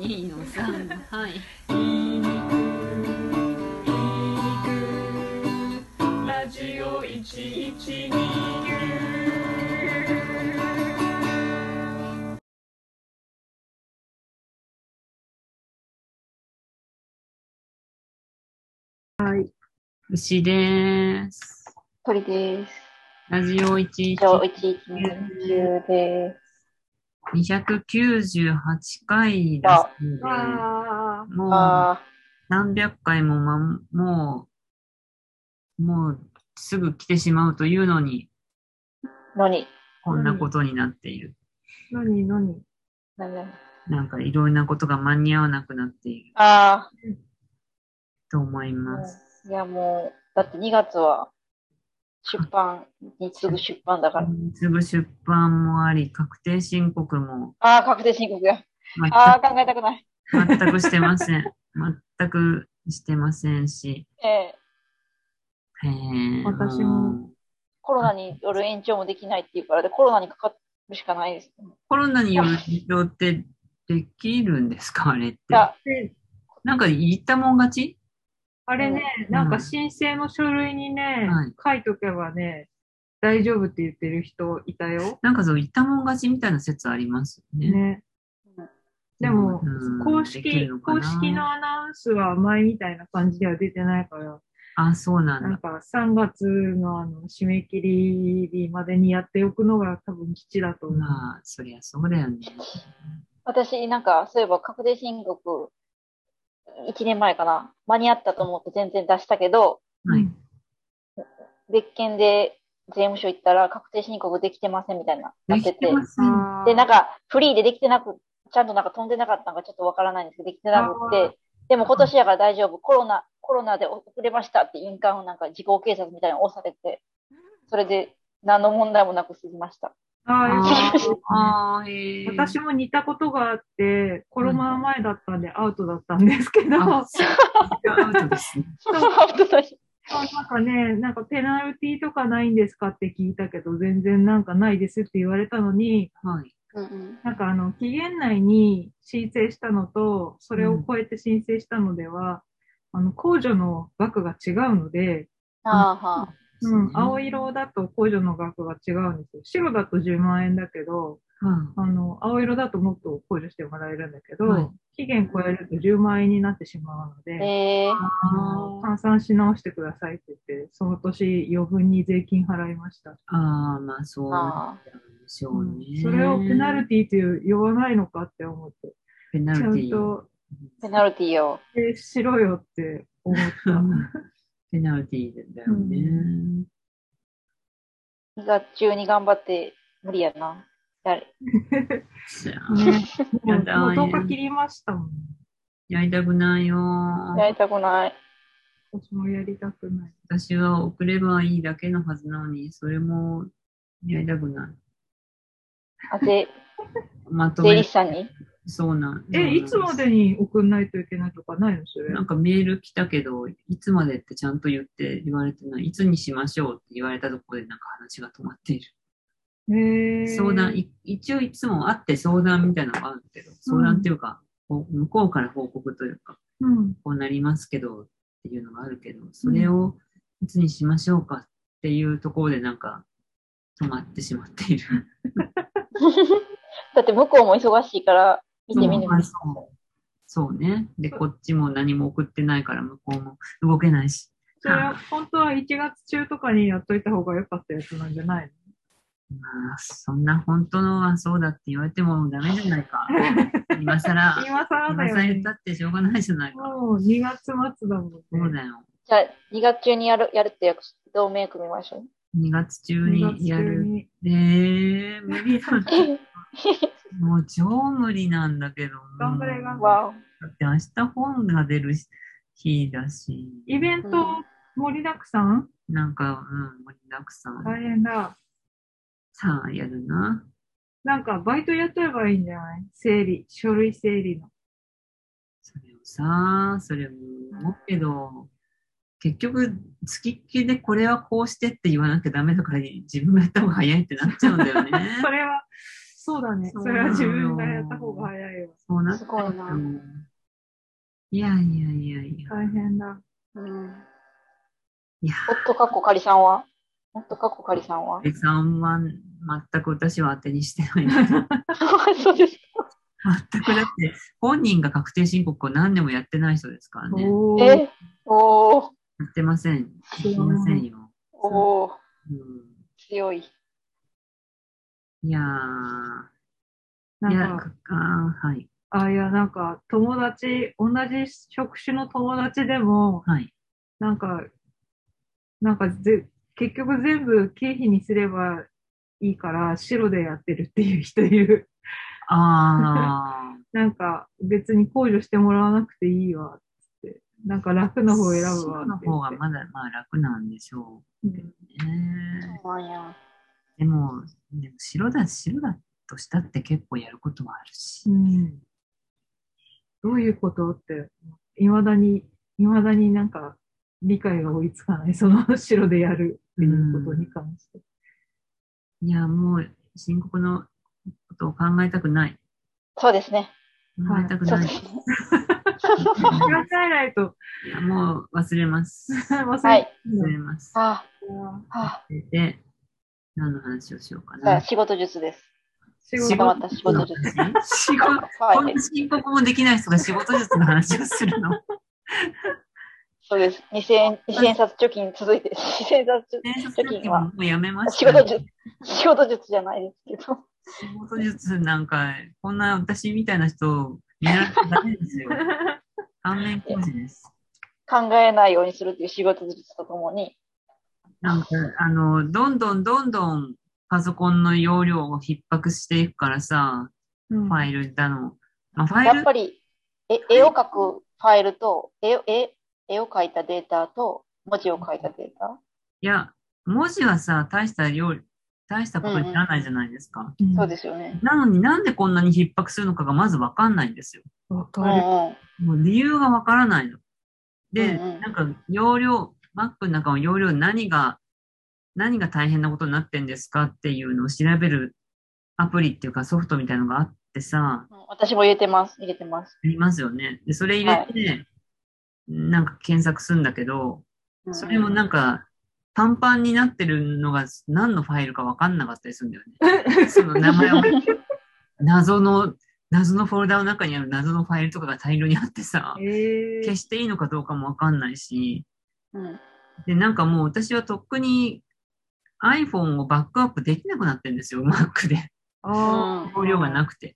いいのさはい。ラジオ112牛です。鳥です。ラジオ以上、1129です。298回であもうあ300回もま、もう、もうすぐ来てしまうというのに、ー、のに。こんなことになっている。ー何？何？なんだなんかいろんなことが間に合わなくなっているあと思いあ、ます。いやもう、だって2月は出版に次ぐ出版だから。すぐ出版もあり、確定申告もああ、確定申告や。全ああ、考えたくない。く全くしてません。全くしてませんし。ええへー私も。コロナによる延長もできないっていうからで、コロナにかかるしかないです。いコロナによる事情ってできるんですかあれって。なんか言ったもん勝ち？あれね、うんなんか申請の書類にね、はい書いとけばね、大丈夫って言ってる人いたよ。なんかそう言ったもん勝ちみたいな説ありますよね。ね。でも、うん公式、公式のアナウンスは前みたいな感じでは出てないから、あ、そうなんだ。なんか3月のあの締め切り日までにやっておくのが多分基地だと思う。まあ、そりゃそうだよね。私なんか、そういえば確定申告、1年前かな。間に合ったと思って全然出したけど、はい。別件で税務署行ったら確定申告できてませんみたいな、なでってて。で、なんか、フリーでできてなく、ちゃんとなんか飛んでなかったのかちょっとわからないんですけど、できてなくあて、でも今年やから大丈夫。コロナ、コロナで遅れましたって印鑑をなんか時効警察みたいなの押されて、それで何の問題もなく済みました。あーよかった。あーへー。私も似たことがあって、コロナ前だったんでアウトだったんですけど、ですなんかね、なんかペナルティーとかないんですかって聞いたけど、全然なんかないですって言われたのに、はい。うんうんなんかあの、期限内に申請したのと、それを超えて申請したのでは、あの、控除の額が違うので、あうん、青色だと控除の額が違うんですよ。白だと10万円だけど、うんあの、青色だともっと控除してもらえるんだけど、はい期限超えると10万円になってしまうので、えー、換算し直してくださいって言って、その年余分に税金払いました。あー、まあそうなんあでしょうね。それをペナルティという言わないのかって思って、ペナちゃルティー。んとーペナルティーを。えしろよって思った。ペナルティーだよね。2月中に頑張って無理やな。やれ。じゃあね、もうやだもう10日切りましたもん。やりたくないよやりたくない。私もやりたくない。私は送ればいいだけのはずなのに、それもやりたくない。あ、税、まとめ税理士、さんに？そうなんえ、いつまでに送んないといけないとかないのそれ？なんかメール来たけど、いつまでってちゃんと言って言われてない。いつにしましょうって言われたところでなんか話が止まっている。へー相談、い一応いつも会って相談みたいなのがあるけど、相談っていうか、こう向こうから報告というか、うん。こうなりますけどっていうのがあるけど、それをいつにしましょうかっていうところでなんか止まってしまっている。だって向こうも忙しいから見てみるそうまあそうそうね。で、こっちも何も送ってないから向こうも動けないし。それは本当は1月中とかにやっといた方が良かったやつなんじゃないまあ、そんな本当のはそうだって言われてもダメじゃないか。今更の、今更だ今更よね言ったってしょうがないじゃないか。もう2月末だもんね。そうだよ。じゃあ、2月中にやる、やるって約束、同盟組みましょう。2月中2月にやる。中に。えー、無理だ。もう超無理なんだけど。頑張れ頑張れわだって明日本が出る日だし、イベント盛りだくさん？なんか、うん、盛りだくさん。大変だ。さあ、やるな。なんかバイトやっとればいいんじゃない？整理、書類整理の。それをさ、それも思うけど、結局、付きっきりでこれはこうしてって言わなきゃダメだから、自分がやった方が早いってなっちゃうんだよね。それは、そうだね。それは自分がやった方が早いわ。そうなっすごいな。いやいやいやいや。大変だ。うん。いや、夫かっこかりさんは？夫かっこかりさんは？えさんは全く私は当てにしてない。そうです全くだって、本人が確定申告を何年もやってない人ですからね。おーえ？おー、やってません。やってませんよ。おー、うん、強い。いやー、なんか、かあーはい。あ、いや、なんか、友達、同じ職種の友達でも、はい。なんか、なんかぜ、結局全部経費にすればいいから、白でやってるっていう人いる。あ なんか、別に控除してもらわなくていいわ、って。なんか楽ー、な方を選ぶわ白の。方がまだまあ楽なんでしょうんうね。そうや。でも、でも白だ、白だとしたって結構やることはあるし。うん。どういうことって、いまだに、いまだになんか理解が追いつかない。その白でやるっていうことに関して。いや、もう深刻なことを考えたくない。そうですね。考えたくない。そうですね。考えないといや、もう忘れます。忘れはい。忘れます。ああ、はで、何の話をしようかな。仕事術です。仕仕事また仕事？術。仕事？申告もできない人が仕事術の話をするの？そうです。2000円、2000円札貯金続いて、2000円札ね、貯金はもうやめました、仕事術、仕事術じゃないですけど。仕事術なんか、こんな私みたいな人を見習ってダメですよ。反面教師です。考えないようにするっていう仕事術とともに、なんか、あの、どんどんどんどんパソコンの容量を逼迫していくからさ、うんファイルだの。まあ、ファイルやっぱり、え絵を描くファイルと、絵を絵絵を描いたデータと、文字を書いたデータ？いや、文字はさ、大した量、大したことにならないじゃないですか。うんそうですよね。なのになんでこんなに逼迫するのかがまずわかんないんですよ。わかる。うんうん。もう理由がわからないの。で、うんうんなんか容量、Mac の中の容量何が、何が大変なことになってんですかっていうのを調べるアプリっていうかソフトみたいなのがあってさ、うん私も入れてます。入れてます。ありますよね。で、それ入れて、なんか検索するんだけど、うんそれもなんか、パンパンになってるのが何のファイルかわかんなかったりするんだよね。その名前を、謎の、謎のフォルダの中にある謎のファイルとかが大量にあってさ、えー消していいのかどうかもわかんないし、うん。で、なんかもう私はとっくに iPhone をバックアップできなくなってるんですよ、Mac で。あ容量がなくて。うん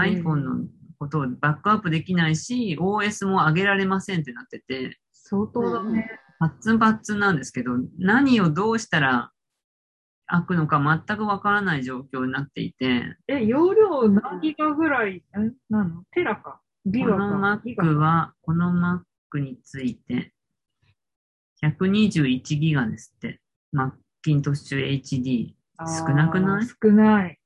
iPhone のことをバックアップできないし、OS も上げられませんってなってて、相当だね。パッツンパッツンなんですけど、何をどうしたら開くのか全くわからない状況になっていて、え、容量何ギガぐらい、えなのテラか？ギガこのか。ギガ Mac は、この Mac について、121ギガですって。Macintosh HD。少なくない？少ない。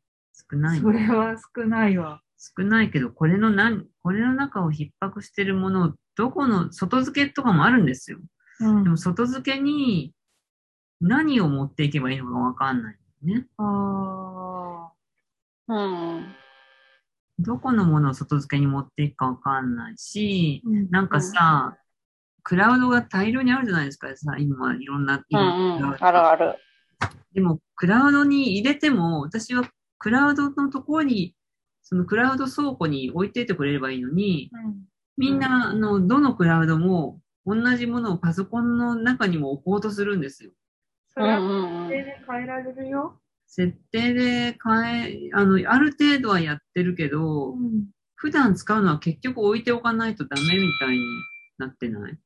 少ないそれは少ないわ。少ないけど、これの何、これの中を逼迫してるものを、どこの、外付けとかもあるんですよ。うんでも、外付けに何を持っていけばいいのかわかんない。ね。あうん。どこのものを外付けに持っていくかわかんないし、ーうんなんかさ、クラウドが大量にあるじゃないですか、さ、今、いろんな、うんうん。あるある。でも、クラウドに入れても、私はクラウドのところに、そのクラウド倉庫に置いていてくれればいいのに、うんみんな、あの、どのクラウドも同じものをパソコンの中にも置こうとするんですよ。それはうんうんうん。手で変えられるよ。設定で変え、あの、ある程度はやってるけど、うん普段使うのは結局置いておかないとダメみたいになってない？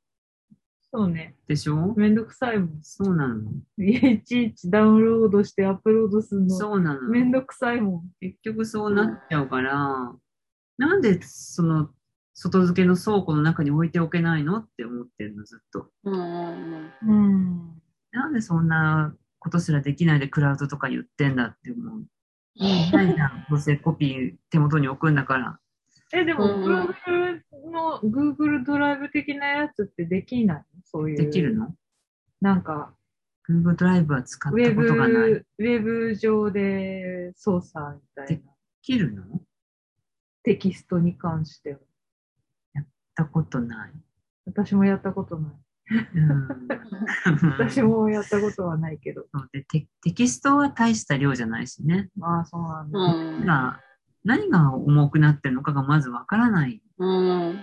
そうね。でしょ？めんどくさいもん。そうなの。いちいちダウンロードしてアップロードするの。そうなの。めんどくさいもん。結局そうなっちゃうから、なんでその外付けの倉庫の中に置いておけないの？って思ってるの、ずっと。うん。なんでそんなことすらできないでクラウドとか言ってんだって思う。いいないじゃん。どうせコピー手元に置くんだから。え、でも、うんうん Google の、Google ドライブ的なやつってできない？のそういう。できるの？なんか、Google ドライブは使っウェたことがない。ブ、ウェブ上で操作みたいな。切るの？やっテキストに関しては。たことない。私もやったことない。うん私もやったことはないけど。でテテキストは大した量じゃないしね。まあ、そうなんだ。うん。が何が重くなってるのかがまずわからない。うん。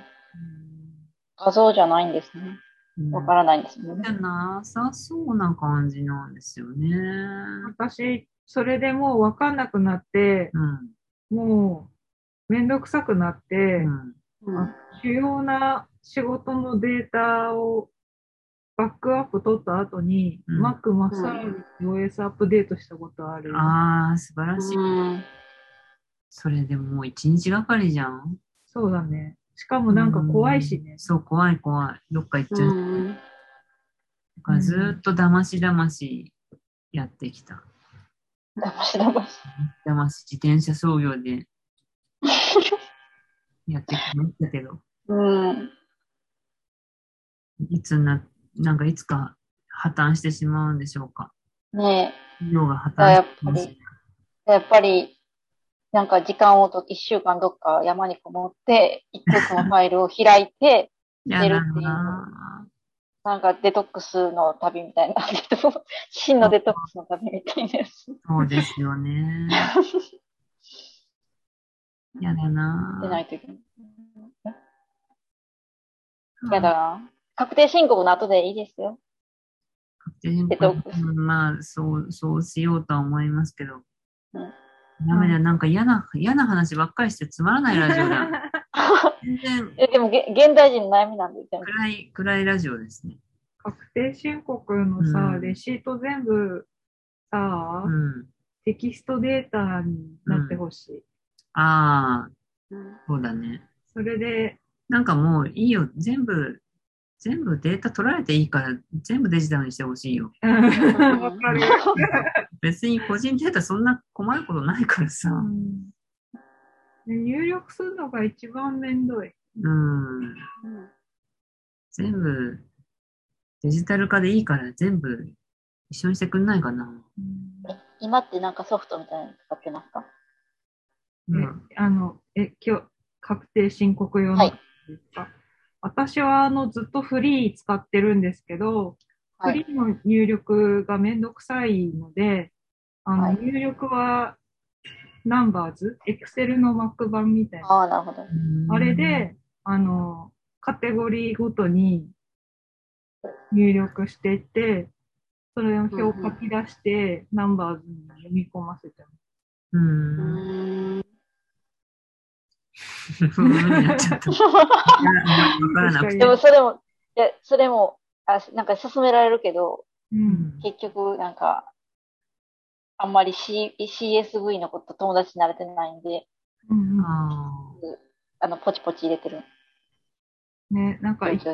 画像じゃないんですね。うんわからないんですね。じゃなさそうな感じなんですよね。私、それでもうわかんなくなって、うん。もうめんどくさくなって、うん。うん。主要な仕事のデータをバックアップ取った後に、うん Mac 真っさらに OS アップデートしたことある。ああ、素晴らしい。うん。それでもう一日がかりじゃん。そうだね。しかもなんか怖いしねうん。そう、怖い怖い。どっか行っちゃう。うん。だからずーっと騙し騙しやってきた。だましだまし。騙し自転車操業で やってきましたけど、うん。いつな、なんかいつか破綻してしまうんでしょうか。ね企業が破あやっ綻してますぱりえ。やっぱり、なんか時間をと、一週間どっか山にこもって、一つのファイルを開いて、寝るっていうななんかデトックスの旅みたいな、真のデトックスの旅みたいなやつ。ぁそうですよね。やだなぁ出ないといけない。やだな。確定申告の後でいいですよ。確定申告まあ、そう、そうしようとは思いますけど。うんダメだ、なんか嫌な、嫌な話ばっかりしてつまらないラジオだ。全然え、でもげ、現代人の悩みなんで、全部。暗い、暗いラジオですね。確定申告のさ、うんレシート全部さ、うん。テキストデータになってほしい。ああ、うんそうだね。それで、なんかもういいよ。全部、全部データ取られていいから、全部デジタルにしてほしいよ。うん わかる。別に個人データそんな困ることないからさ。うんで入力するのが一番めんどい。うん。うん全部、デジタル化でいいから全部一緒にしてくんないかな。え今ってなんかソフトみたいなの使ってますか？うん。えあの、え、今日、確定申告用のはいですか、私はあのずっとフリー使ってるんですけど、はい。フリーの入力がめんどくさいので、あの、はい入力はナンバーズ、エクセルの Mac 版みたいな。ああ、なるほど。あれで、あの、カテゴリーごとに入力していって、それを表を書き出して、ナンバーズに読み込ませてます。う。うん。でもそれも、いや、それも、あなんか勧められるけど、うん。結局なんか、あんまり、C、CSV のこと友達になれてないんで、うんうん。ああの、ポチポチ入れてる。ね、なんかいち、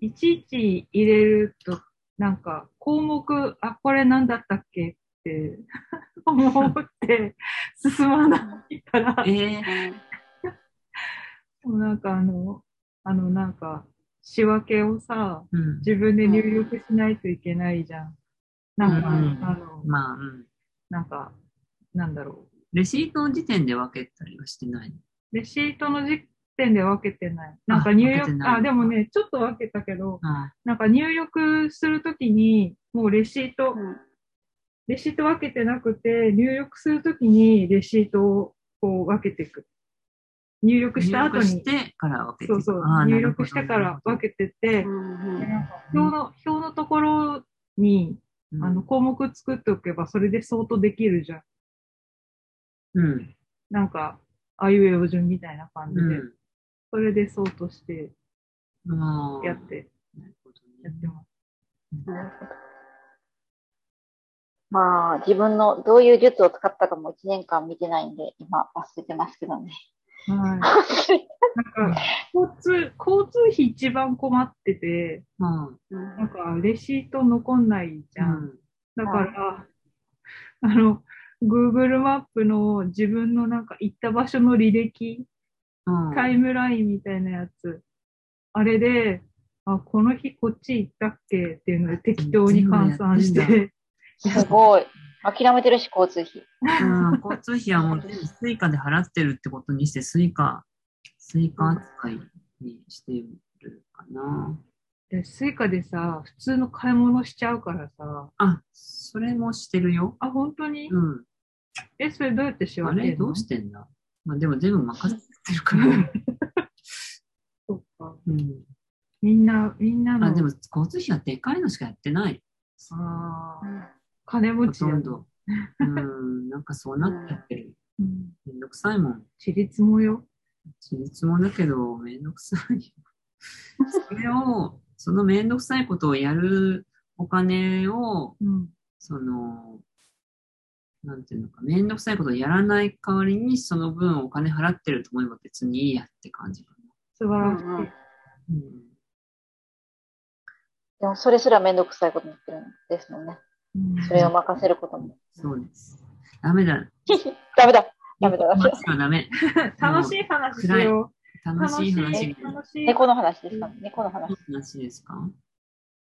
いちいち入れると、なんか項目、あ、これ何だったっけ？って 思って進まないから。ー、えー。うなんかあの、あのなんか仕分けをさ、うん。自分で入力しないといけないじゃん。なんか、うんあの、まあ、うん。なんか、なんだろレシートの時点で分けたりはしてない。う。レシートの時点で分けてない。なんかあ入力、分けてないあ、でもね、ちょっと分けたけど、あなんか入力するときに、もうレシート、うんレシート分けてなくて、入力するときにレシートをこう分けていく。入力した後に、入力してから分けてそうそう入力してから分けてて、表の、表のところに、うんあの、項目作っておけば、それで相当できるじゃん。うん。なんか、あいうえお順みたいな感じで、うん。それで相当してやって、なるほどねやってます。なるほどまあ、自分のどういう術を使ったかも1年間見てないんで、今忘れてますけどね。はい。なんか、交通、交通費一番困ってて、まなんか、レシート残んないじあ、ゃん。だから、あの、Google マップの自分のなんか行った場所の履歴、うん。タイムラインみたいなやつ、あれで、あ、この日こっち行ったっけっていうので適当に換算して、すごい。諦めてるし、交通費。うん交通費はもう全部 Suica で払ってるってことにして、 Suica、Suica 扱いにしてるかな。で Suica でさ、普通の買い物しちゃうからさ、あ、それもしてるよ。あ、本当に？うん。え、それどうやって仕あ分けるの？れ？どうしてんだ？まあでも全部任せてるから。そっか。うん。みんな、みんなの、あ、でも交通費はでかいのしかやってない。あー金持ほちやなとんど。うん。なんかそうなっちゃってる。うん。めんどくさいもん。ちりつもよ。私立もだけど、めんどくさいよ。それを、そのめんどくさいことをやるお金を、うん。その、なんていうのか、めんどくさいことをやらない代わりに、その分お金払ってると思えば別にいいやって感じか素晴らしい。うん。うん。でも、それすらめんどくさいことになってるんですもんね。うんそれを任せることも。そうです。ダメだ。ダメだ。ダメだ。ダメだ話はダメ。楽しい話しよう。楽しい話。楽しい。猫の話ですか？猫の話。話ですか？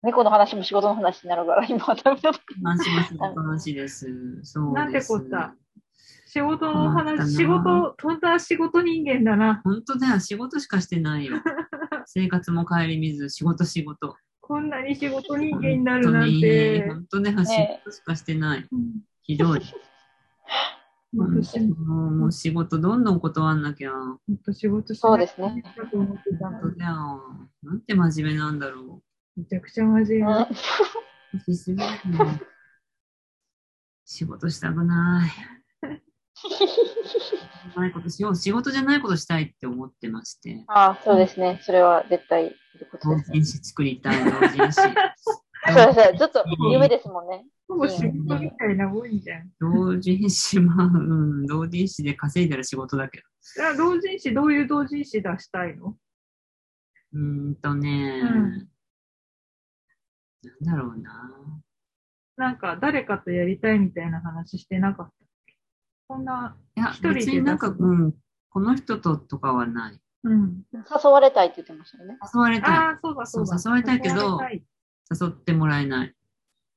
猫の話も仕事の話になるから、今はダメだ。話は仕事の話です。そうです。なんてこった？仕事の話、仕事、本当は仕事人間だな。本当だよ。仕事しかしてないよ。生活も顧みず、仕事仕事。こんなに仕事人間になるなんて。本当ね、本当ね、仕事しかしてない。うんひどい。もうもう仕事どんどん断んなきゃ。もっと仕事そうですね。と思ってたのに本当だ。なんて真面目なんだろうめちゃくちゃ真面目。しすぎる仕事したくない。ないことしよう。仕事じゃないことしたいって思ってまして。ああ、そうですね。それは絶対いること同ですね。人誌作りたい、同人誌。そうですね。ずっと夢ですもんね。ほぼ仕事みたいなもんじゃん。同人誌、まあ、うん、同人誌で稼いでる仕事だけど。じゃあ同人誌、どういう同人誌出したいの？うーんとね、うんなんだろうな。なんか誰かとやりたいみたいな話してなかった？こんな、いや、一人で別になんか、うん、この人ととかはない。うん。誘われたいって言ってましたよね。誘われたい。ああ、そうだそうだ。そう誘われたいけど誘ってもらえない。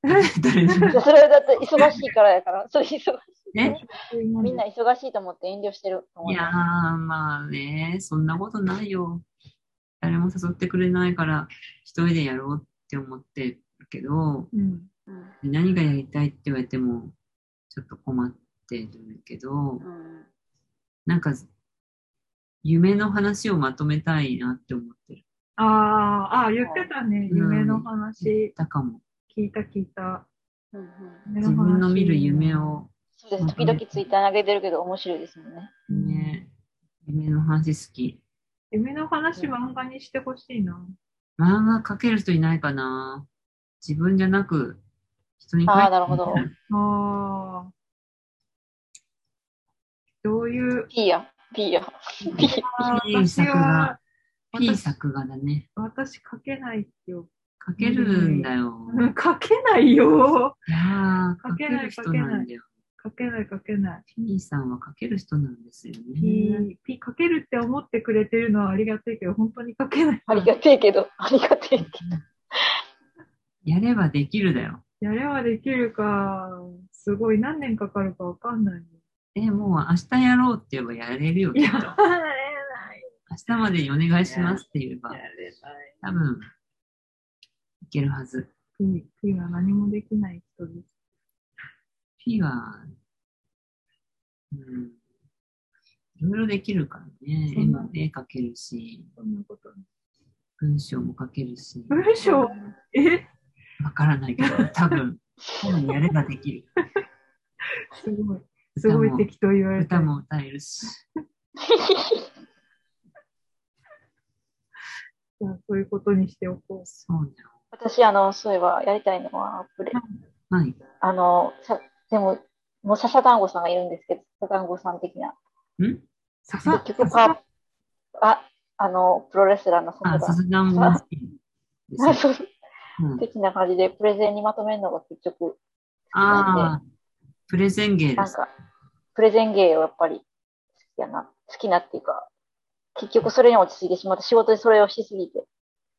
誰 それはだって忙しいからやから。それ忙しい。ねみんな忙しいと思って遠慮してると思いやー、いまあね、そんなことないよ。誰も誘ってくれないから、一人でやろうって思ってるけど、うん。うん何がやりたいって言われても、ちょっと困ってるけどう、んなんか、夢の話をまとめたいなって思ってる。ああ、ああ、言ってたね。うん夢の話。だかも。聞いた聞いた。うんうん夢自分の見る話夢。を、そうです。時々ツイッターに上げてるけど面白いですもんね。ね、夢の話好き。夢の話漫画にしてほしいな。漫画描ける人いないかな自分じゃなく、人に描いてあーなるほどああ。どういう、ピーヤ、ピーヤ。ピーヤ。あー P 私作画は、P 私作画だね。私書けないよ。描けるんだよ。うん書けないよ。いやー、描けない描けなんだよ。書けない書けない。P さんは描ける人なんですよね。P、P 書けるって思ってくれてるのはありがたいけど、本当に書けない。ありがてえけど、ありがてえけど。やればできるだよ。やればできるか、すごい何年かかるかわかんないよ。え、もう明日やろうって言えばやれるよ、きっと。やれない。明日までにお願いしますって言えばや、れない。多分、いけるはず。P, P は何もできない人です。P は、うん、いろいろできるからね。絵描けるし、そんなこと。文章も書けるし、文章？え？わからないけど、多分、多分やればできる。すごい。すごい適当言われた歌。も歌えるし。じゃあ、そういうことにしておこう。そう。私、あの、そういえばやりたいのは、プレはい。あの、さでも、もう笹団子さんがいるんですけど、笹団子さん的な。ん？ささ結局パあ、あの、プロレスラーのあ、笹笹団子が好きです 団子的な感じで、プレゼンにまとめるのが結局ああ、プレゼン芸で、です。なんか、プレゼン芸をやっぱり好きやな、好きなっていうか、結局それに落ち着いてしまって、仕事でそれをしすぎて、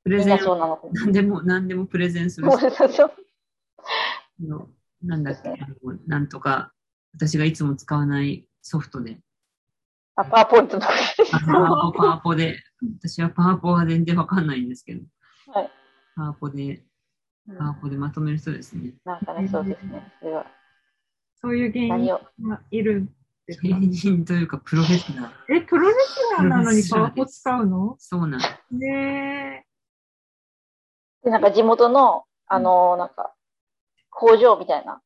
プレゼンそうなの。何でも、何でもプレゼンするそうそうそう。のなんだっけ、なんとか、私がいつも使わないソフトで、あ、パワーポイントの。はあパワポ、パワポで、私はパワポは全然わかんないんですけど、い。パワポで、うんパワポでまとめる人ですね。なんかね、そうですね。それは。そういう芸人。がいるんですか？芸人というかプロフェッショナル。え、プロレスラーなのにパワポ使うの？そうなんです。ねで、なんか地元の、あの、なんか、工場みたいな。あ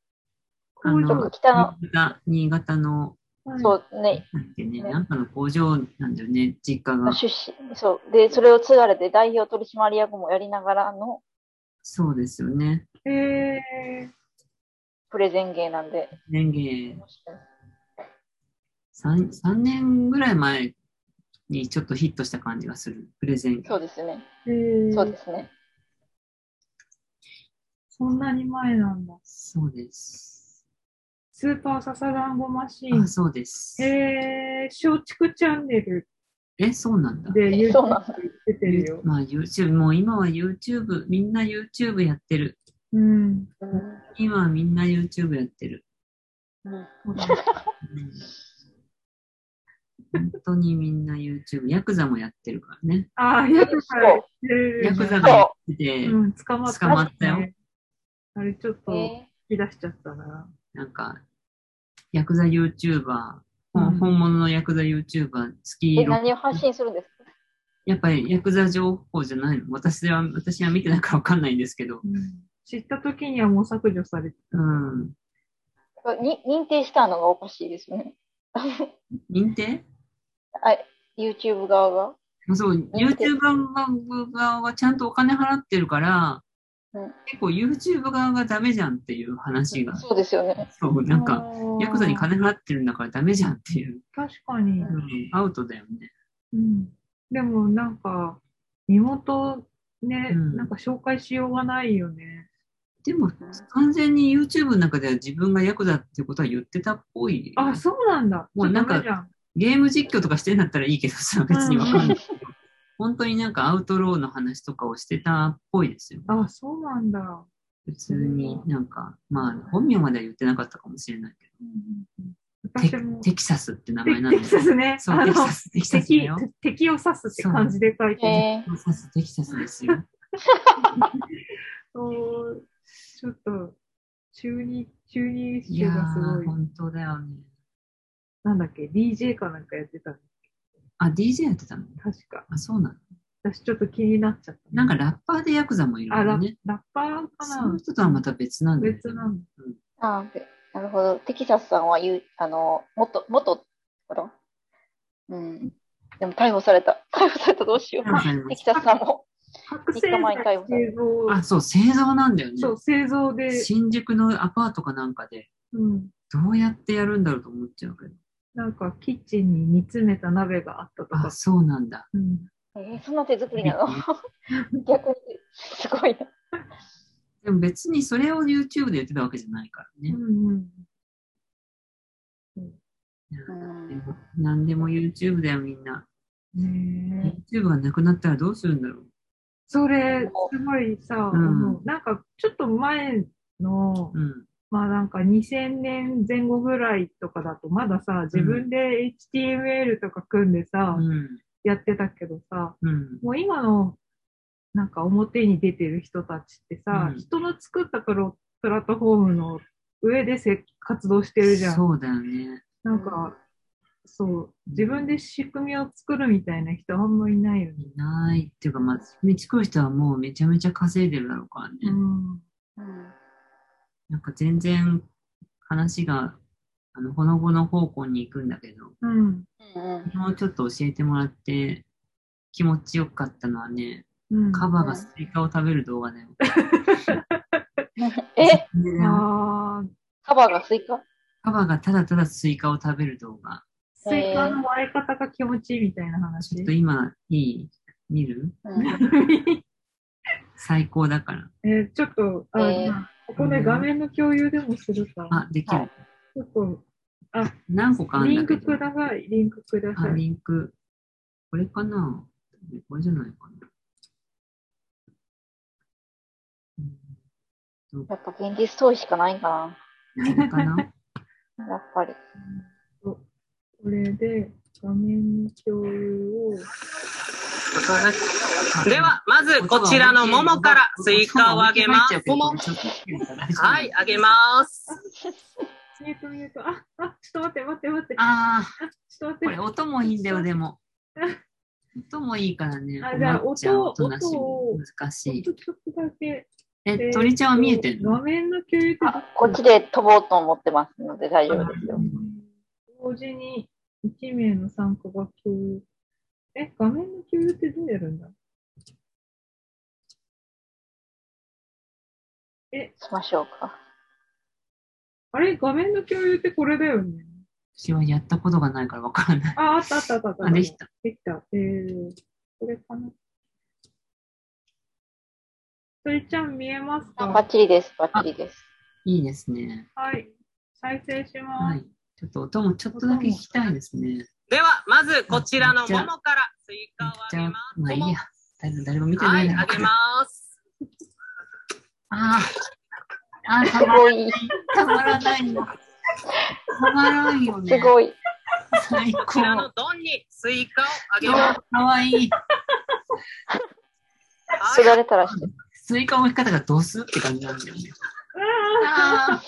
工場の、北の新潟新潟の、そうね、なんてね、なんかの工場なんだよね、実家が。出身、そう。で、それを継がれて代表取締役もやりながらのそうですよね。えー、プレゼン芸なんで。年芸3、三年ぐらい前にちょっとヒットした感じがする。プレゼン。そうですね。えー、そうですね。そんなに前なんだ。そうです。スーパーササダンゴマシーあ、ン。そうです。えー、松竹チャンネルえ、そうなんだ。で YouTube 出てるよ。まあ YouTube、もう今は YouTube、みんな YouTube やってる。うん。うん。今はみんな YouTube やってる。本当にみんな YouTube。ヤクザもやってるからね。ああ、ヤクザやってるヤクザがやってて、うん、捕まった、捕まったよ。あれちょっとえ引き出しちゃったな。なんか、ヤクザ YouTuber、うん本物のヤクザ YouTuber、月ー、え、色。何を発信するんですか？やっぱりヤクザ情報じゃないの私は、私は見てないからわかんないんですけど。うん、知った時にはもう削除されてた。うん。に認定したのがおかしいですね。認定？あ YouTube 側が？そう、YouTube 側はちゃんとお金払ってるから、うん結構 YouTube 側がダメじゃんっていう話が。そうですよね。そう、なんか、ヤクザに金払ってるんだからダメじゃんっていう。確かに。うん、アウトだよね。うん。でもなんか、身元ね、うんなんか紹介しようがないよね。でも、完全に YouTube の中では自分がヤクザってことは言ってたっぽい。あ、そうなんだ。もうなんかゲーム実況とかしてんだったらいいけどさ、別にわかんない。本当になんかアウトローの話とかをしてたっぽいですよ。あ、そうなんだ。普通になんか、まあ、本名までは言ってなかったかもしれないけど、テキサスって名テ前なんテキサスね。そう、テキサス、テキサスだ敵よ。敵を指すって感じで書いてる。えテキサス、テキサスですよ。そうちょっと、中二、中二いや臭がすごー、い。本当だよね。なんだっけ ?DJ かなんかやってたの？あ、DJ やってたの？確か。あ、そうなの？私ちょっと気になっちゃった。なんかラッパーでヤクザもいるあラよね。ラッパーかそのな人とはまた別なんだ別なんだ。あでなるほど。テキサスさんは言う、あの、元、元、あらうん。でも逮捕された。逮捕されたどうしよう。テキサスさんも。覚醒三日前に逮剤捕され製造、あ、そう、製造なんだよね。そう、製造で、新宿のアパートかなんかで、うん。どうやってやるんだろうと思っちゃうけど。なんかキッチンに煮詰めた鍋があったとあ、か。そうなんだ。うん。えーそんな手作りなの？逆に、すごいな。でも別にそれを YouTube で言ってたわけじゃないからね。うんうん。うんでも何でも YouTube だよ、みんな。YouTube がなくなったらどうするんだろう。それ、すごいさ、うんなんかちょっと前の、うん。まあなんか2000年前後ぐらいとかだと、まださ、自分で HTML とか組んでさ、うん。やってたけどさ、うん。もう今のなんか表に出てる人たちってさ、うん人の作ったプロプラットフォームの上でせ活動してるじゃん。そうだよね。なんか、そう、自分で仕組みを作るみたいな人あんまいないよね。いない。っていうか、まあ、道作る人はもうめちゃめちゃ稼いでるだろうからね。うん。うんなんか全然話が、あの、ほのぼの方向に行くんだけど、うん。うんもうちょっと教えてもらって気持ちよかったのはね、うん。カバがスイカを食べる動画だよ。え？カバがスイカ？カバがただただスイカを食べる動画。スイカの割れ方が気持ちいいみたいな話？ちょっと今、いい？見る？うん最高だから。えーちょっと、あ、えーまあここで画面の共有でもするか。あ、できる。はいちょっと、あ、何個かあるリンク。ください。リンクくだあ、さい。リンク。これかな？これじゃないかな。うんやっぱ現実逃避しかないんかそれかな？やっぱり。これで画面の共有を。では、まずこちらの桃からスイカをあげます。桃。はい、あげます。ミュートミュート。あ、あ、ちょっと待って待って待って。ああ、ちょっと待って。これ音もいいんだよ、でも。音もいいからね。あじゃあ音音難しい。ちょっとだけ。え、鳥ちゃんは見えてんの？画面の共有っこっちで飛ぼうと思ってますので大丈夫ですよ。同時に1名の参加が共有。え、画面の共有ってどうやるんだ？え、しましょうか。あれ？画面の共有ってこれだよね。私はやったことがないからわからない。あ、あったあったあったあった。あ、できた。できた。えー、これかな。鳥ちゃん見えますか？バッチリです、バッチリです。いいですね。はい。再生しはます。い。ちょっと音もちょっとだけ聞きたいですね。では、まずこちらの桃からスイカをあじゃあげま、す。まあいいや。誰誰も見てなはいい、だろうから。あげます。ああ。ああ、すたまごい、たまらないの。たまらんよね。すごい。最こちら高。の丼にスイカをあげます。かわいい。すられたらして。スイカの置き方がドスって感じなんだよね。ああ、ああ、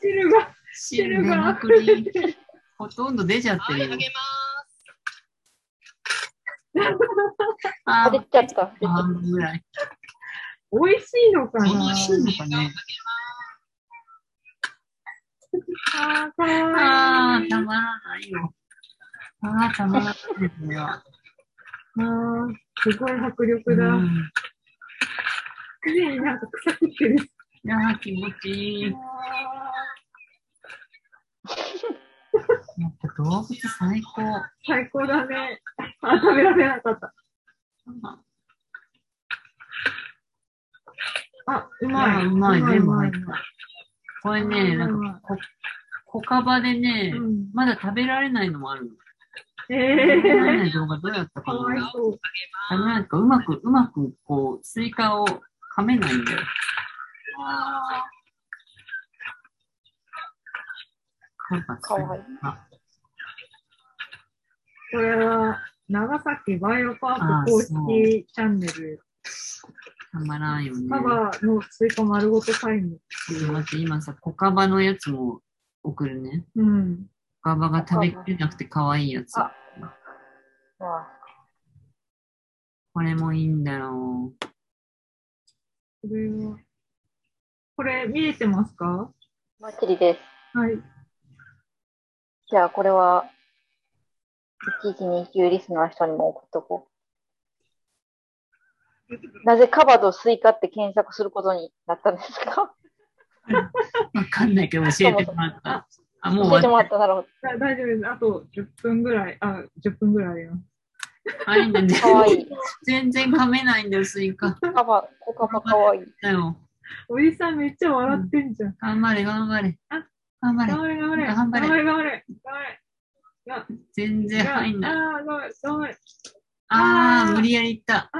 汁が、汁出まくり。ほとんど出ちゃってはい、るよあ。げます。ああ、出ちゃった。あ、半分ぐらい。美味しいのかな美味しいのかね。あ。ああ、たまらないよ。ああ、たまらないですね。あーすごい迫力だ。うんすでになんか臭くってる。いやー、気持ちいい。やっぱ動物最高。最高だね。あ、食べられなかった。あ、うまい。うまい。全部入った。これね、なんか、こ、小カバでね、うんまだ食べられないのもあるの。え食べられなー、い動画どうやったかかなわいそう。あのなんかうまく、うまく、こう、スイカを噛めないんだよ。あなんかかわいい。あこれは、長崎バイオパーク公式チャンネル、たまらんよね。カバのスイカ丸ごとタイム。ちょっと待って、今さ、小カバのやつも送るね。うん。小カバが食べきれなくて可愛いやつ。あわこれもいいんだろう。これは、これ見えてますか？バッチリです。はい。じゃあ、これは、1129リスナーの人にも送っとこう。なぜカバとスイカって検索することになったんですか？わかんないけど教えてもらった。あ、もう教えてもらったなるほだ大丈夫です。あと10分ぐらい、あ、10分ぐらいよ。た。あいねど。かわいい。全然噛めないんだよ、スイカ。カバ、コカバかわいい。だよ。おじさんめっちゃ笑ってんじゃん。頑張れ、頑張れあ。頑張れ頑。張れ、頑張れ。頑張れ頑張れ、頑張れ。頑張れ。が全然入んない。あ。あ無理やりいった。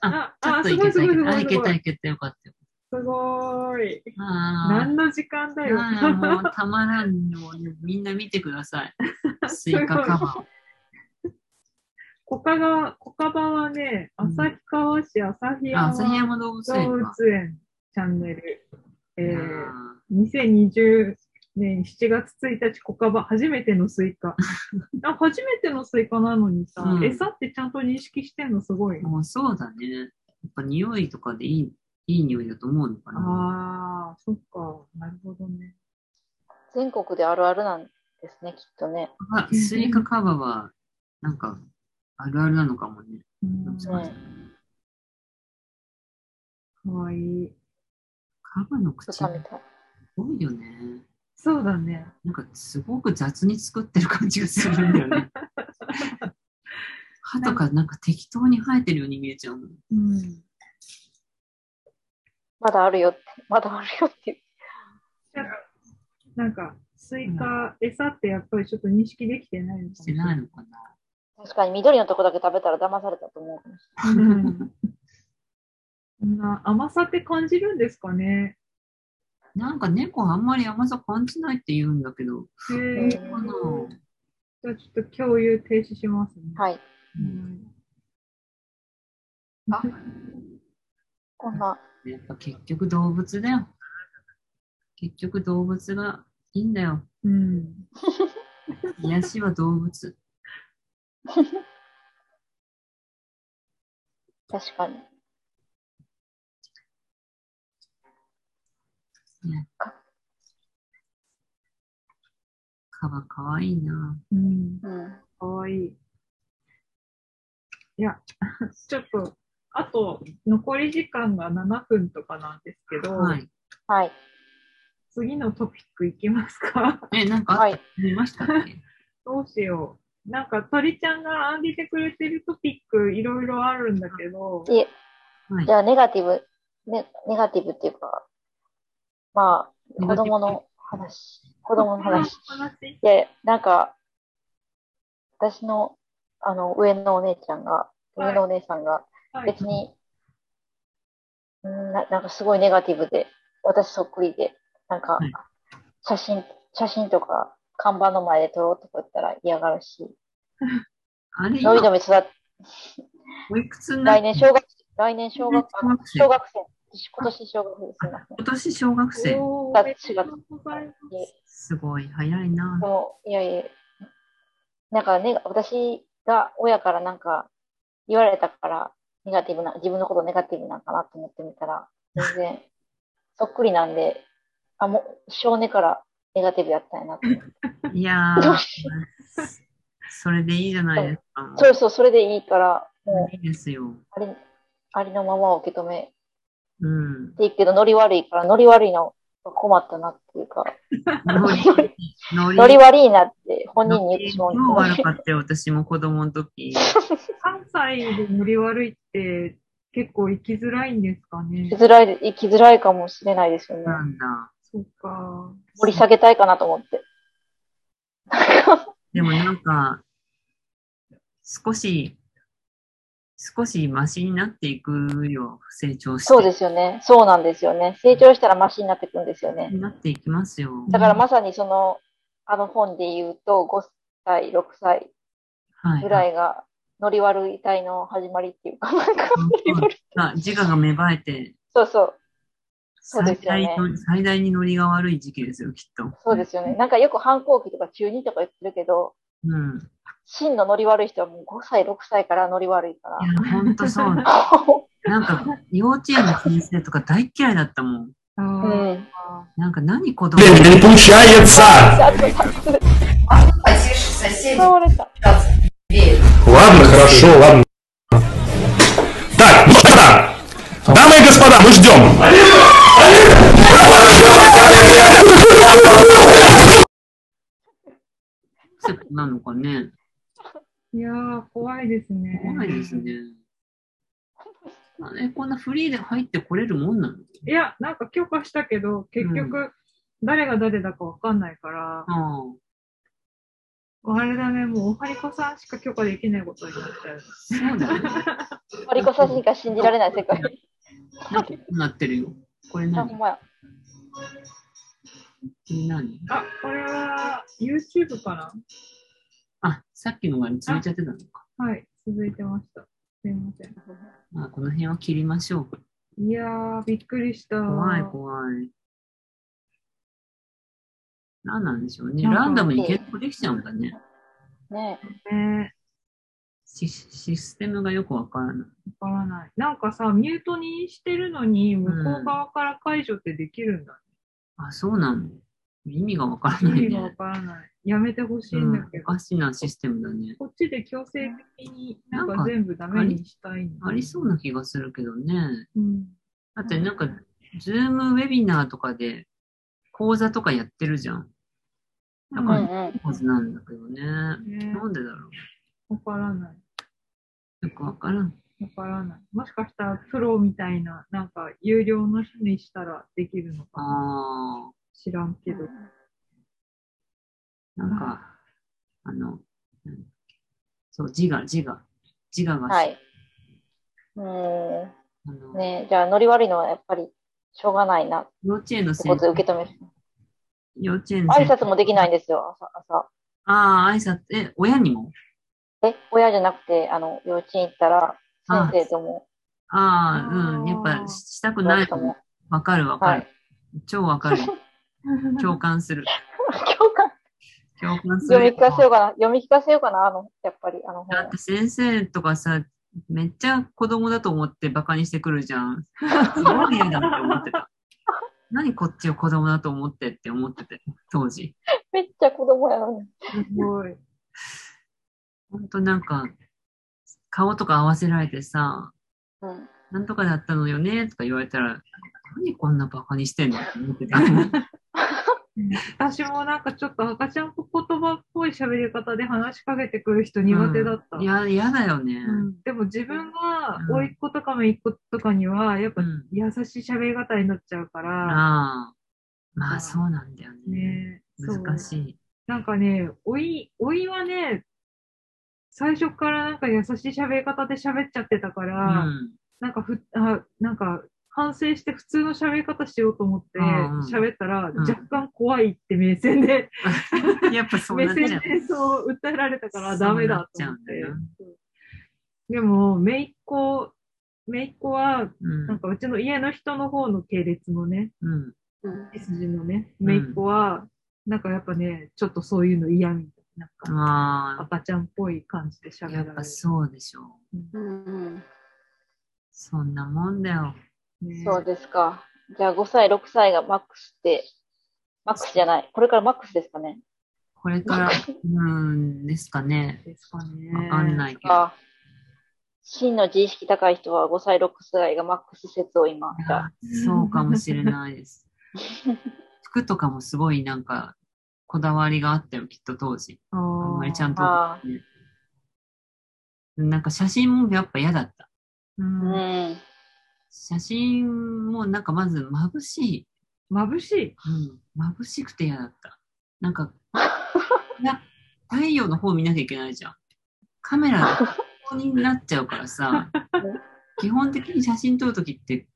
あちょっといけた、いけた。あ、いけた、いけた、よかったよ。すごーい。あ何の時間だーよ。もうたまらんの。みんな見てください。スイカカバー。コカバ、コカバはね、うん旭川市旭あ、山動物動園チャンネル。えー2020年7月1日、コカバ、初めてのスイカ。あ初めてのスイカなのにさ、うん餌ってちゃんと認識してんの？すごい。もうそうだね。やっぱ匂いとかでいい、いい匂いだと思うのかな。ああ、そっか。なるほどね。全国であるあるなんですね、きっとね。あスイカカバは、なんか、あるあるなのかもね。うん、そかねわいい。カバの口、す豚みたい。ごいよね。そうだね。なんか、すごく雑に作ってる感じがするんだよね。歯とかなんか適当に生えてるように見えちゃうもん。うん。まだあるよって、まだあるよって。なんか、スイカ、餌ってやっぱりちょっと認識できてないのかもしてないのかな。確かに緑のとこだけ食べたら騙されたと思うかもし うんそんな甘さって感じるんですかねなんか猫あんまり甘さ感じないって言うんだけど、へうんえ。かな？じゃあちょっと共有停止しますね。はい。うんあこんな、やっぱ結局動物だよ。結局動物がいいんだよ。うん。癒しは動物。確かに。カバかわいいな。うん。うん。かわいい。いや、ちょっと、あと、残り時間が7分とかなんですけど、はい。はい。次のトピックいきますか？え、なんかあはい。りましたっけ？どうしよう。なんか、鳥ちゃんがあげてくれてるトピックいろいろあるんだけど、いえ、はいじ。ゃあネガティブ、ね、ネガティブっていうか、まあ、子供の話、子供の話。話いやいや、なんか、私の、あの、上のお姉ちゃんが、はい。上のお姉さんが、はい。別に、うんななんかすごいネガティブで、私そっくりで、なんかはい、写真、写真とか、看板の前で撮ろうとか言ったら嫌がるし、あれ、のびのび育っおいくつになっ来年小学、来年小学、小学生、今年小学生です。今年小学生。だっておーおめでとうございますすごい、早いなで。も、いやいや、なんかね、私が親からなんか言われたから、ネガティブな、自分のことネガティブなんかなと思ってみたら、全然、そっくりなんで、あ、もう、少年からネガティブやったんやなと思って。いやー、それでいいじゃないですか。そうそう、それでいいから、もう、いいですよ。あり、ありのままを受け止めうん。ていくけど、ノリ悪いから、ノリ悪いのが困ったなっていうか、ノリ、ノリノリ悪いなって本人に言ってしまうん超です悪かったよ、私も子供の時。関西でノリ悪いって結構生きづらいんですかね生きづらい、生きづらいかもしれないですよね。なんだ。そっか。盛り下げたいかなと思って。でもなんか、少し、少しマシになっていくよ、成長して。そうですよね。そうなんですよね。成長したらマシになってくるんですよね。なっていきますよ。だからまさにその、あの本で言うと、5歳、6歳はい。ぐらいが、ノリ悪い体の始まりっていうか、なんか、自我が芽生えて、そうそう、そうで最すよね最大にノリが悪い時期ですよ、きっと。そうですよね。なんかよく反抗期とか中2とか言ってるけど、うん。真のノリ悪い人はもう5歳、6歳からノリ悪いかいや、ほんとそう。ら。なんか、幼稚園の先生とか大嫌いだったもん。あうーん。なんか何子供 не получается. あとさ、 Потише, соседи 倒れた。 верят. Ладно, хорошо, ладно. Так, ну что, дамы и господа, мы ждем. なのかね。 いやー、怖いですね。怖いですね。あえ、こんなフリーで入ってこれるもんなのいや、なんか許可したけど、結局、誰が誰だかわかんないから、ああ。あれだね、もうおはりこさんしか許可できないことになっちゃう。そうだよね。マリコさんしか信じられない世界。ななってるよ。これあ、何？ほんまや。何？あ、これは YouTube かな？あ、さっきのが続いちゃってたのか。はい、続いてました。すいません。まあ、この辺は切りましょう。いやー、びっくりした。怖い怖い。何なんでしょうね。ランダムに結構できちゃうんだね。ねねシシステムがよくわからない。わからない。なんかさ、ミュートにしてるのに、向こう側から解除ってできるんだあ、そうなの意味がわからね。ない意味がわね。からない。やめてほしいうんんだけど、おかしなシステムだね。こっちで強制的になんかか全部ダメにしたいの。ありそうな気がするけどね。うん。だってなんか、ズームウェビナーとかで講座とかやってるじゃん。だうんから、うん。はずなんだけどね。ねなんでだろわからない。う。よくわからん。わからない。もしかしたらプロみたいな、なんか有料の人にしたらできるのかな。あ知らんけど。ー、なんか、あの、そう、自我、自我。自我が、はい。うーん。ねじゃあ、ノリ悪いのはやっぱりしょうがないなっ幼稚園の先生、受け止める。幼稚園の挨。拶もできないんですよ、朝。朝ああ、挨拶、え、親にも？え、親じゃなくて、あの、幼稚園行ったら、あ先生とも、ああ、うん、やっぱししたくないわかるわかる。はい。超わかる。共感する。共 感共感する。読み聞かせようかな。読み聞かせようかな、あの、やっぱり、あの本だって。先生とかさ、めっちゃ子供だと思ってバカにしてくるじゃん。すごい嫌だって思ってた。何こっちを子供だと思ってって思ってて、当時。めっちゃ子供やのに。すごい。ほんとなんか、顔とか合わせられてさ、うん。なんとかだったのよねとか言われたら、何こんなバカにしてんのって思ってた。私もなんかちょっと赤ちゃん言葉っぽい喋り方で話しかけてくる人苦手だった。いや、嫌だよね。うんでも自分がうん甥っ子とか姪っ子とかにはやっぱうん優しい喋り方になっちゃうから、ああ。まうんあそうなんだよね。ね難しい。なんかね、おい、おいはね、最初からなんか優しい喋り方で喋っちゃってたかうら、ん。なんかふ、あ、なんか反省して普通の喋り方しようと思ってうんうん喋ったら、ん若干怖いって目線で、やっぱそう目なっちゃう。線でそう訴えられたからダメだと思ってでも、姪っ子、姪っ子は、うんなんかうちの家の人の方の系列のね、うん。血筋のね、姪っ子は、なんかやっぱね、ちょっとそういうの嫌みたいな。なんかああ、赤ちゃんっぽい感じで喋られる。やっぱそうでしょう。うんうん。そんなもんだよ。ねそうですか。じゃあ5歳、6歳がマックスって、マックスじゃない。これからマックスですかね。これから、うん、ですかね。ですかね。わかんないけど。あ真の自意識高い人は5歳、6歳がマックス説を今。そうかもしれないです。服とかもすごいなんか、こだわりがあったよ、きっと当時。ああんまりちゃんと。なんか写真もやっぱ嫌だった。うんうん。写真もなんかまず眩しい。眩しい。うん。眩しくて嫌だった。なんか、な太陽の方見なきゃいけないじゃん。カメラでここになっちゃうからさ、基本的に写真撮るときって、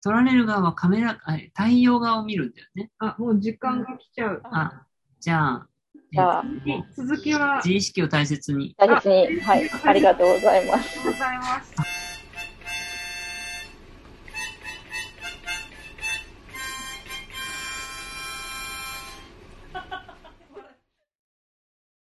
撮られる側はカメラ、あ太陽側を見るんだよね。あ、もう時間が来ちゃう。あ、じゃあ、じゃあえっと続きは、あり自意識を大切に。大切に、はい。ありがとうございます。がとうございます。